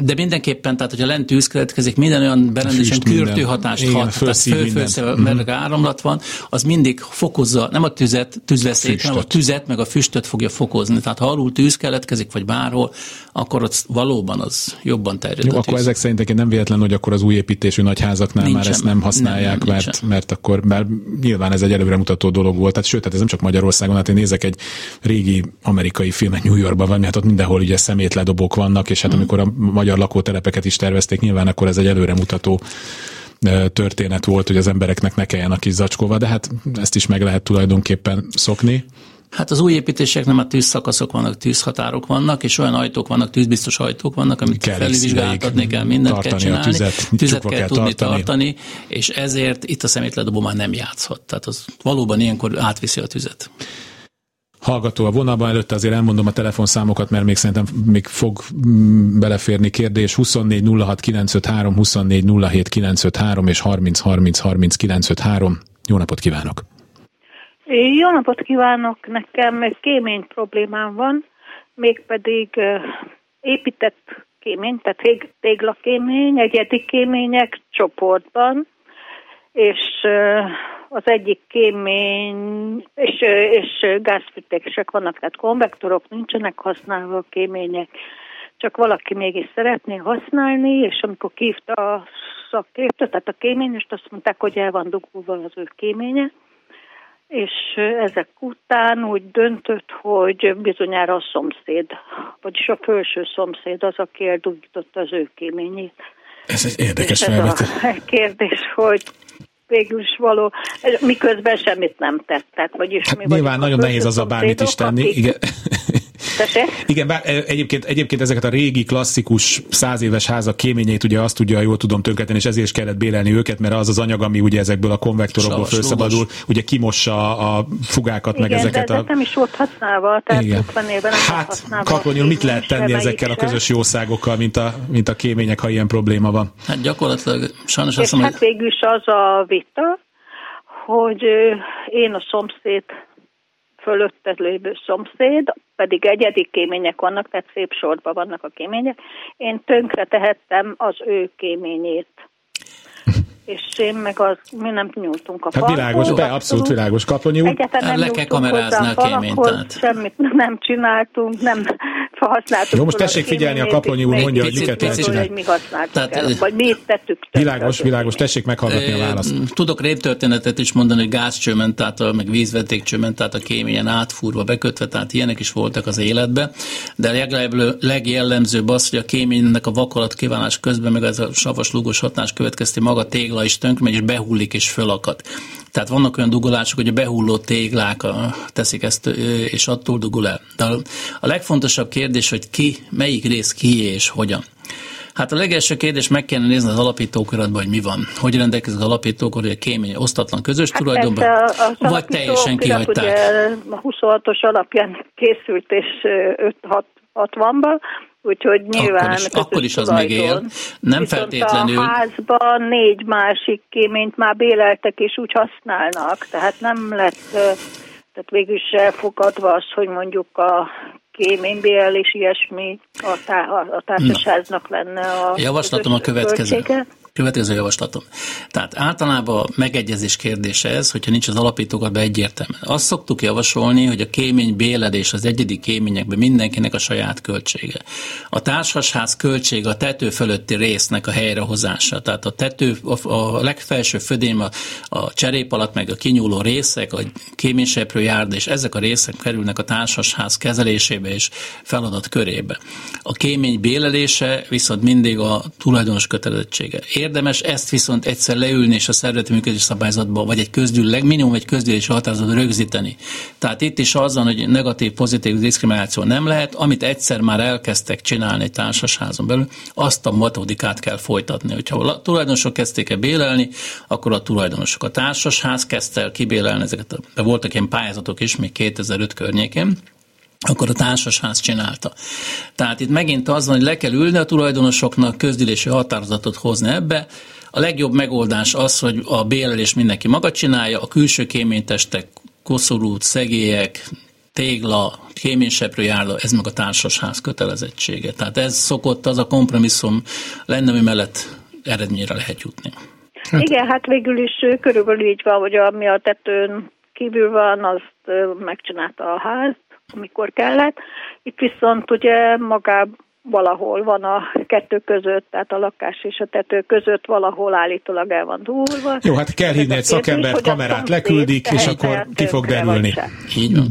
De mindenképpen, tehát hogyha lent tűz keletkezik, minden olyan berendezésen kürtő hatást Igen, hat, tehát föl, mhm. mert áramlat van, az mindig fokozza, nem a tüzet, tűzveszélyt, hanem a tüzet, meg a füstöt fogja fokozni. Tehát ha alul tűz keletkezik, vagy bárhol, akkor ott valóban az jobban terjed. Jó, akkor ezek szerint nem véletlen, hogy akkor az új építésű nagyházaknál nincsen, már ezt nem használják, nem, mert, mert akkor mert nyilván ez egy előremutató dolog volt. Tehát sőt, tehát ez nem csak Magyarországon, hát én nézek egy régi amerikai filmet, New Yorkban van, hát ott mindenhol ugye szemétledobók vannak, és hát mm. amikor a magyar lakótelepeket is tervezték, nyilván akkor ez egy előremutató történet volt, hogy az embereknek ne kelljen a kis zacskóval, de hát ezt is meg lehet tulajdonképpen szokni. Hát az új építések nem a tűzszakaszok vannak, tűzhatárok vannak, és olyan ajtók vannak, tűzbiztos ajtók vannak, amit kell felvizsgáltatni kell, mindent kell csinálni, tüzet, tüzet kell, kell tudni tartani. tartani, és ezért itt a szemétledobó már nem játszhat. Tehát az valóban ilyenkor átviszi a tüzet hallgató a vonalban, előtte azért elmondom a telefonszámokat, mert még szerintem még fog mm, beleférni kérdés 24 06 953, 24 07 953 és 30 30 30 953. Jó napot kívánok! Jó napot kívánok! Nekem kémény problémám van, mégpedig épített kémény, tehát téglakémény, egyedi kémények csoportban, és az egyik kémény, és, és gázfűtések vannak, tehát konvektorok nincsenek használva a kémények, csak valaki mégis szeretné használni, és amikor kívta a szakértő, tehát a kéményest, azt mondták, hogy el van dugulva az ő kéménye, és ezek után úgy döntött, hogy bizonyára a szomszéd, vagyis a felső szomszéd az, aki eldugította az ő kéményét. Ez egy érdekes felvetés. a kérdés, hogy végül is való, miközben semmit nem tettek. Vagyis hát mi nyilván nagyon nehéz az a bármit is tenni. Akik... Igen. Igen, bár e, egyébként, egyébként ezeket a régi, klasszikus, száz éves házak kéményeit ugye azt tudja, jól tudom tönkretenni, és ezért is kellett bélelni őket, mert az az anyag, ami ugye ezekből a konvektorokból felszabadul, ugye kimossa a fugákat, Igen, meg ezeket de, a... nem is volt használva, tehát Igen. 50 éven nem Hát, Kaplonyul mit lehet tenni ezekkel a közös jószágokkal, mint a, mint a kémények, ha ilyen probléma van? Hát gyakorlatilag sajnos azt mondom, hát végül is az a vita, hogy én a szomszéd fölötted lévő szomszéd, pedig egyedi kémények vannak, tehát szép sorban vannak a kémények. Én tönkre tehettem az ő kéményét. És én meg az, mi nem nyúltunk a hát világos, be, abszolút világos. Kaplonyi úr. Le kell kamerázni a kéményt. Semmit nem csináltunk, nem [LAUGHS] használtuk. Jó, most tessék figyelni, a Kaplonyi úr mondja, hogy miket lehet csinálni. mi használtuk Tehát, el, vagy mi tettük. Világos, világos, tessék meghallgatni a választ. Tudok réptörténetet is mondani, hogy gázcsőmentáltal, meg vízvetékcsőmentáltal kéményen átfúrva, bekötve, tehát ilyenek is voltak az életben, de legjellemzőbb az, hogy a kéménynek a vakolat kívánás közben, meg ez a savas lugos hatás következti maga tégla is tönkre, és behullik és fölakad. Tehát vannak olyan dugolások, hogy a behulló téglák teszik ezt, és attól dugul el. De a legfontosabb kérdés, hogy ki, melyik rész ki és hogyan. Hát a legelső kérdés meg kellene nézni az alapítóköretben, hogy mi van. Hogy rendelkezik az alapítókor, hogy a kémény osztatlan közös hát tulajdonban, vagy teljesen kihagyták. Ugye a 26-os alapján készült, és 5-60-ban, Úgyhogy nyilván akkor is, akkor is az még él. Nem Viszont feltétlenül. a házban négy másik kéményt már béleltek és úgy használnak, tehát nem lett, tehát végül is elfogadva az, hogy mondjuk a kéménybél és ilyesmi a, tá- a társaságnak lenne a Javaslatom a következő. Költsége. Következő javaslatom. Tehát általában megegyezés kérdése ez, hogyha nincs az alapítókat be egyértelműen. Azt szoktuk javasolni, hogy a kémény béledés az egyedi kéményekben mindenkinek a saját költsége. A társasház költsége a tető fölötti résznek a helyrehozása. Tehát a tető, a, a legfelső födém, a, a cserép alatt, meg a kinyúló részek, a kéményseprő járda, és ezek a részek kerülnek a társasház kezelésébe és feladat körébe. A kémény bélelése viszont mindig a tulajdonos kötelezettsége érdemes ezt viszont egyszer leülni és a szervezeti működés szabályzatba, vagy egy közgyűlöleg, minimum egy közgyűlési határozatban rögzíteni. Tehát itt is az van, hogy negatív, pozitív diszkrimináció nem lehet, amit egyszer már elkezdtek csinálni egy társasházon belül, azt a metodikát kell folytatni. Hogyha a tulajdonosok kezdték el bélelni, akkor a tulajdonosok. A társasház kezdte el kibélelni ezeket. De voltak ilyen pályázatok is, még 2005 környékén, akkor a társasház csinálta. Tehát itt megint az van, hogy le kell ülni a tulajdonosoknak, közgyűlési határozatot hozni ebbe. A legjobb megoldás az, hogy a bérelés mindenki maga csinálja, a külső kéménytestek, koszorút, szegélyek, tégla, kéményseprő járda, ez meg a társasház kötelezettsége. Tehát ez szokott az a kompromisszum lenne, ami mellett eredményre lehet jutni. Hát. Igen, hát végül is körülbelül így van, hogy ami a tetőn kívül van, azt megcsinálta a ház, amikor kellett. Itt viszont ugye magában valahol van a kettő között, tehát a lakás és a tető között valahol állítólag el van durva. Jó, hát kell hívni egy szakembert, kamerát leküldik, és akkor ki fog derülni.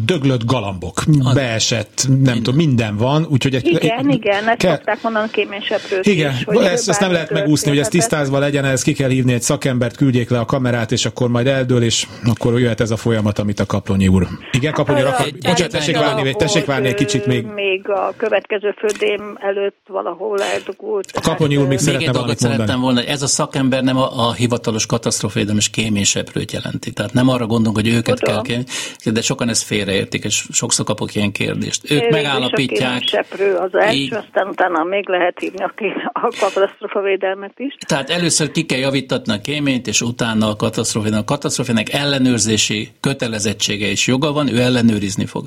Döglött galambok, az. beesett, nem tudom, minden van, úgyhogy... Egy, igen, egy, igen, ezt kell... szokták mondani kéményseprőt Igen, is, hogy ezt, ezt nem lehet megúszni, hogy ez tisztázva legyen, ez ki kell hívni egy szakembert, küldjék le a kamerát, és akkor majd eldől, és akkor jöhet ez a folyamat, amit a Kaplonyi úr. Igen, Kaplonyi úr, bocsánat, tessék várni, tessék várni egy kicsit még. Még a következő földém előtt valahol eldugult. A Kaponyi úr még szeretne valamit szerettem volna, hogy ez a szakember nem a, a hivatalos katasztrofédelem és kéményseprőt jelenti. Tehát nem arra gondolunk, hogy őket Tudom. kell kérni, de sokan ezt félreértik, és sokszor kapok ilyen kérdést. Ők Én megállapítják. Seprő az első, így, aztán utána még lehet hívni a, a katasztrofavédelmet is. Tehát először ki kell javítatni a kéményt, és utána a katasztrofének. A katasztrofének ellenőrzési kötelezettsége és joga van, ő ellenőrizni fog.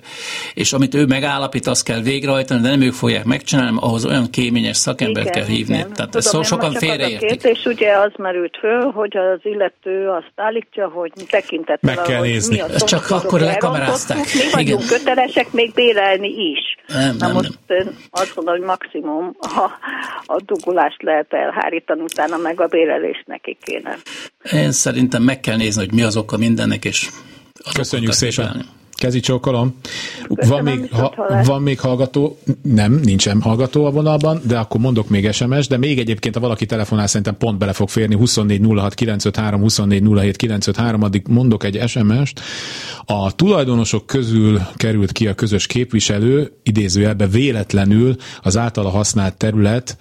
És amit ő megállapít, azt kell végrehajtani, de nem ők fogják megcsinálni, ahhoz olyan kéményes szakembert igen, kell hívni. Igen. Tehát Tudom, ezt sokan félreértik. És ugye az merült föl, hogy az illető azt állítja, hogy tekintettel Meg kell arra, nézni. Mi a Csak akkor lekamerázták. Mi vagyunk igen. kötelesek még bélelni is. Nem, Na nem, most nem. azt gondolom, hogy maximum a, a dugulást lehet elhárítani, utána meg a bélelés neki kéne. Én szerintem meg kell nézni, hogy mi az oka mindennek, és Köszönjük szépen. Kívánni. Kezi csókolom. Van még, ha, van még hallgató? Nem, nincsen hallgató a vonalban, de akkor mondok még SMS, de még egyébként, ha valaki telefonál, szerintem pont bele fog férni 24 06 953, 24 07 953, addig mondok egy SMS-t. A tulajdonosok közül került ki a közös képviselő, idézőjelbe véletlenül az általa használt terület,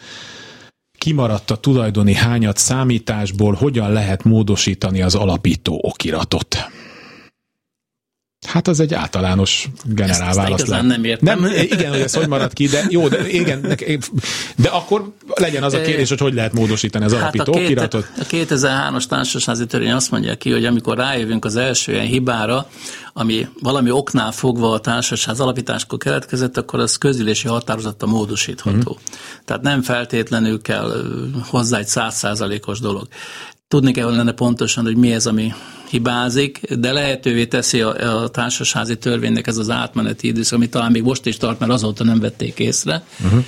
kimaradt a tulajdoni hányat számításból, hogyan lehet módosítani az alapító okiratot. Hát az egy általános generál válasz. nem értem. Nem, igen, hogy ez hogy maradt ki, de jó, de igen, de akkor legyen az a kérdés, hogy hogy lehet módosítani az hát alapító a okiratot. A 2003-as társasági törvény azt mondja ki, hogy amikor rájövünk az első ilyen hibára, ami valami oknál fogva a társaság alapításkor keletkezett, akkor az közülési határozata módosítható. Uh-huh. Tehát nem feltétlenül kell hozzá egy százszázalékos dolog. Tudni kell lenne pontosan, hogy mi ez, ami hibázik, de lehetővé teszi a, a társasházi törvénynek ez az átmeneti időszak, ami talán még most is tart, mert azóta nem vették észre. Uh-huh.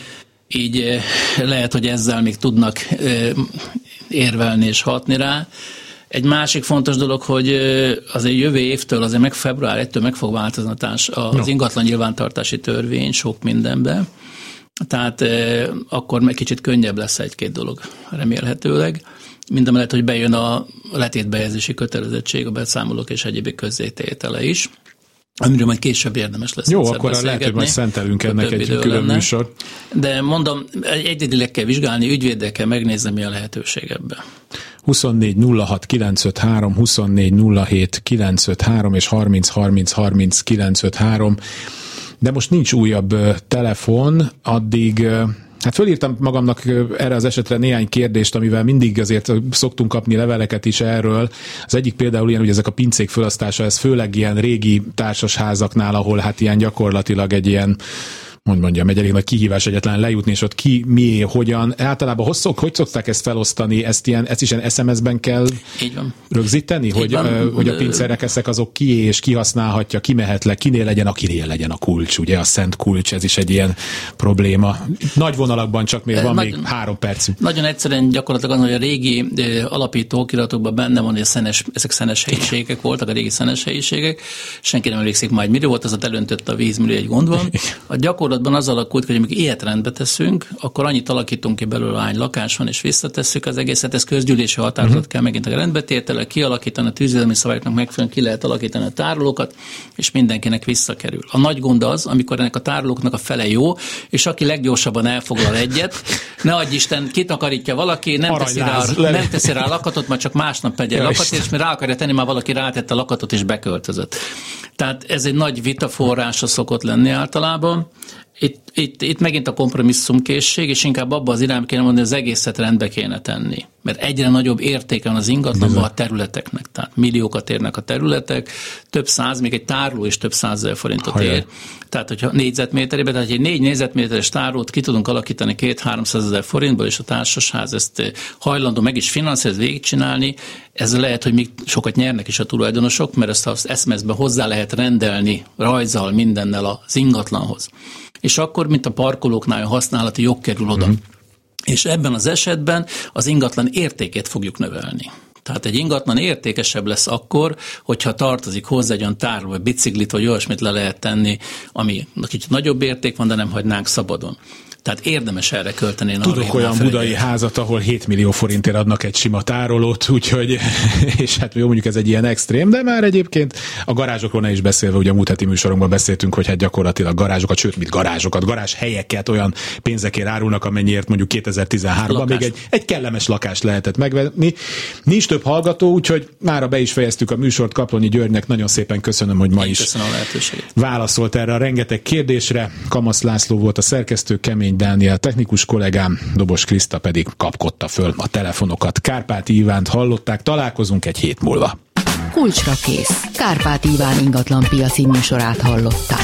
Így eh, lehet, hogy ezzel még tudnak eh, érvelni és hatni rá. Egy másik fontos dolog, hogy eh, azért jövő évtől, azért meg február 1-től meg fog változni az no. ingatlan nyilvántartási törvény sok mindenben. Tehát akkor meg kicsit könnyebb lesz egy-két dolog remélhetőleg mellett, hogy bejön a letétbejegyzési kötelezettség, a beszámolók és egyéb közzététele is amiről majd később érdemes lesz. Jó, akkor lehet, hogy majd szentelünk ennek egy külön lenne. műsor. De mondom, egyedileg kell vizsgálni, ügyvéddel kell megnézni, mi a lehetőség ebben. 24 06 953, 24 07 953 és 30 30 30 953. De most nincs újabb telefon, addig Hát fölírtam magamnak erre az esetre néhány kérdést, amivel mindig azért szoktunk kapni leveleket is erről. Az egyik például ilyen, hogy ezek a pincék fölasztása, ez főleg ilyen régi társasházaknál, ahol hát ilyen gyakorlatilag egy ilyen hogy mondjam, egy elég nagy kihívás egyetlen lejutni, és ott ki, mi, hogyan. Általában hosszok, hogy szokták ezt felosztani? Ezt, ilyen, ezt is ilyen SMS-ben kell Így van. rögzíteni, Így hogy, van. Uh, hogy a pincérek ezek azok ki és ki használhatja, ki mehet le, kinél legyen, akinél legyen a kulcs, ugye a szent kulcs, ez is egy ilyen probléma. Nagy vonalakban csak még van Nagy, még három percünk. Nagyon egyszerűen gyakorlatilag az, hogy a régi alapító okiratokban benne van, hogy a szenes, ezek szenes helyiségek voltak, a régi szenes helyiségek. Senki nem emlékszik majd, mire volt, az a elöntött a víz, egy gond van. A gyakor gyakorlatban az alakult, hogy amikor ilyet rendbe teszünk, akkor annyit alakítunk ki belőle, hány lakás van, és visszatesszük az egészet, ez közgyűlési határozat uh-huh. kell megint a rendbetétele, kialakítani a tűzélmi szabályoknak megfelelően ki lehet alakítani a tárolókat, és mindenkinek visszakerül. A nagy gond az, amikor ennek a tárolóknak a fele jó, és aki leggyorsabban elfoglal egyet, ne adj Isten, kitakarítja valaki, nem teszi, rá, nem teszi rá a lakatot, majd csak másnap tegye a lakatot, és mi rá akarja tenni, már valaki rátette a lakatot és beköltözött. Tehát ez egy nagy vitaforrása szokott lenni általában itt, itt, itt megint a kompromisszumkészség, és inkább abba az irányba kéne mondani, hogy az egészet rendbe kéne tenni. Mert egyre nagyobb értéke van az ingatlanban a területeknek. Tehát milliókat érnek a területek, több száz, még egy tárló is több százezer forintot Hajjá. ér. Tehát, hogyha négyzetméterében, tehát egy négy négyzetméteres tárlót ki tudunk alakítani két 300 ezer forintból, és a társasház ezt eh, hajlandó meg is finanszírozni, végigcsinálni, ez lehet, hogy még sokat nyernek is a tulajdonosok, mert ezt az eszmezbe hozzá lehet rendelni rajzal mindennel az ingatlanhoz és akkor, mint a parkolóknál a használati jog kerül oda. Mm. És ebben az esetben az ingatlan értékét fogjuk növelni. Tehát egy ingatlan értékesebb lesz akkor, hogyha tartozik hozzá egy olyan tároló, vagy biciklit, vagy olyasmit le lehet tenni, ami kicsit nagyobb érték van, de nem hagynánk szabadon. Tehát érdemes erre költeni. Tudok olyan budai házat, ahol 7 millió forintért adnak egy sima tárolót, úgyhogy, [LAUGHS] és hát jó, mondjuk ez egy ilyen extrém, de már egyébként a garázsokról ne is beszélve, ugye a múlt heti műsorunkban beszéltünk, hogy hát gyakorlatilag garázsokat, sőt, mit garázsokat, garázs helyeket olyan pénzekért árulnak, amennyiért mondjuk 2013-ban még egy, egy kellemes lakást lehetett megvenni. Nincs több hallgató, úgyhogy mára be is fejeztük a műsort. Kaplonyi Györgynek nagyon szépen köszönöm, hogy ma Én is válaszolt erre a rengeteg kérdésre. Kamasz László volt a szerkesztő, kemény Kemény Dániel technikus kollégám, Dobos Kriszta pedig kapkodta föl a telefonokat. Kárpáti Ivánt hallották, találkozunk egy hét múlva. Kulcsra kész. Kárpát Iván ingatlan piaci műsorát hallották.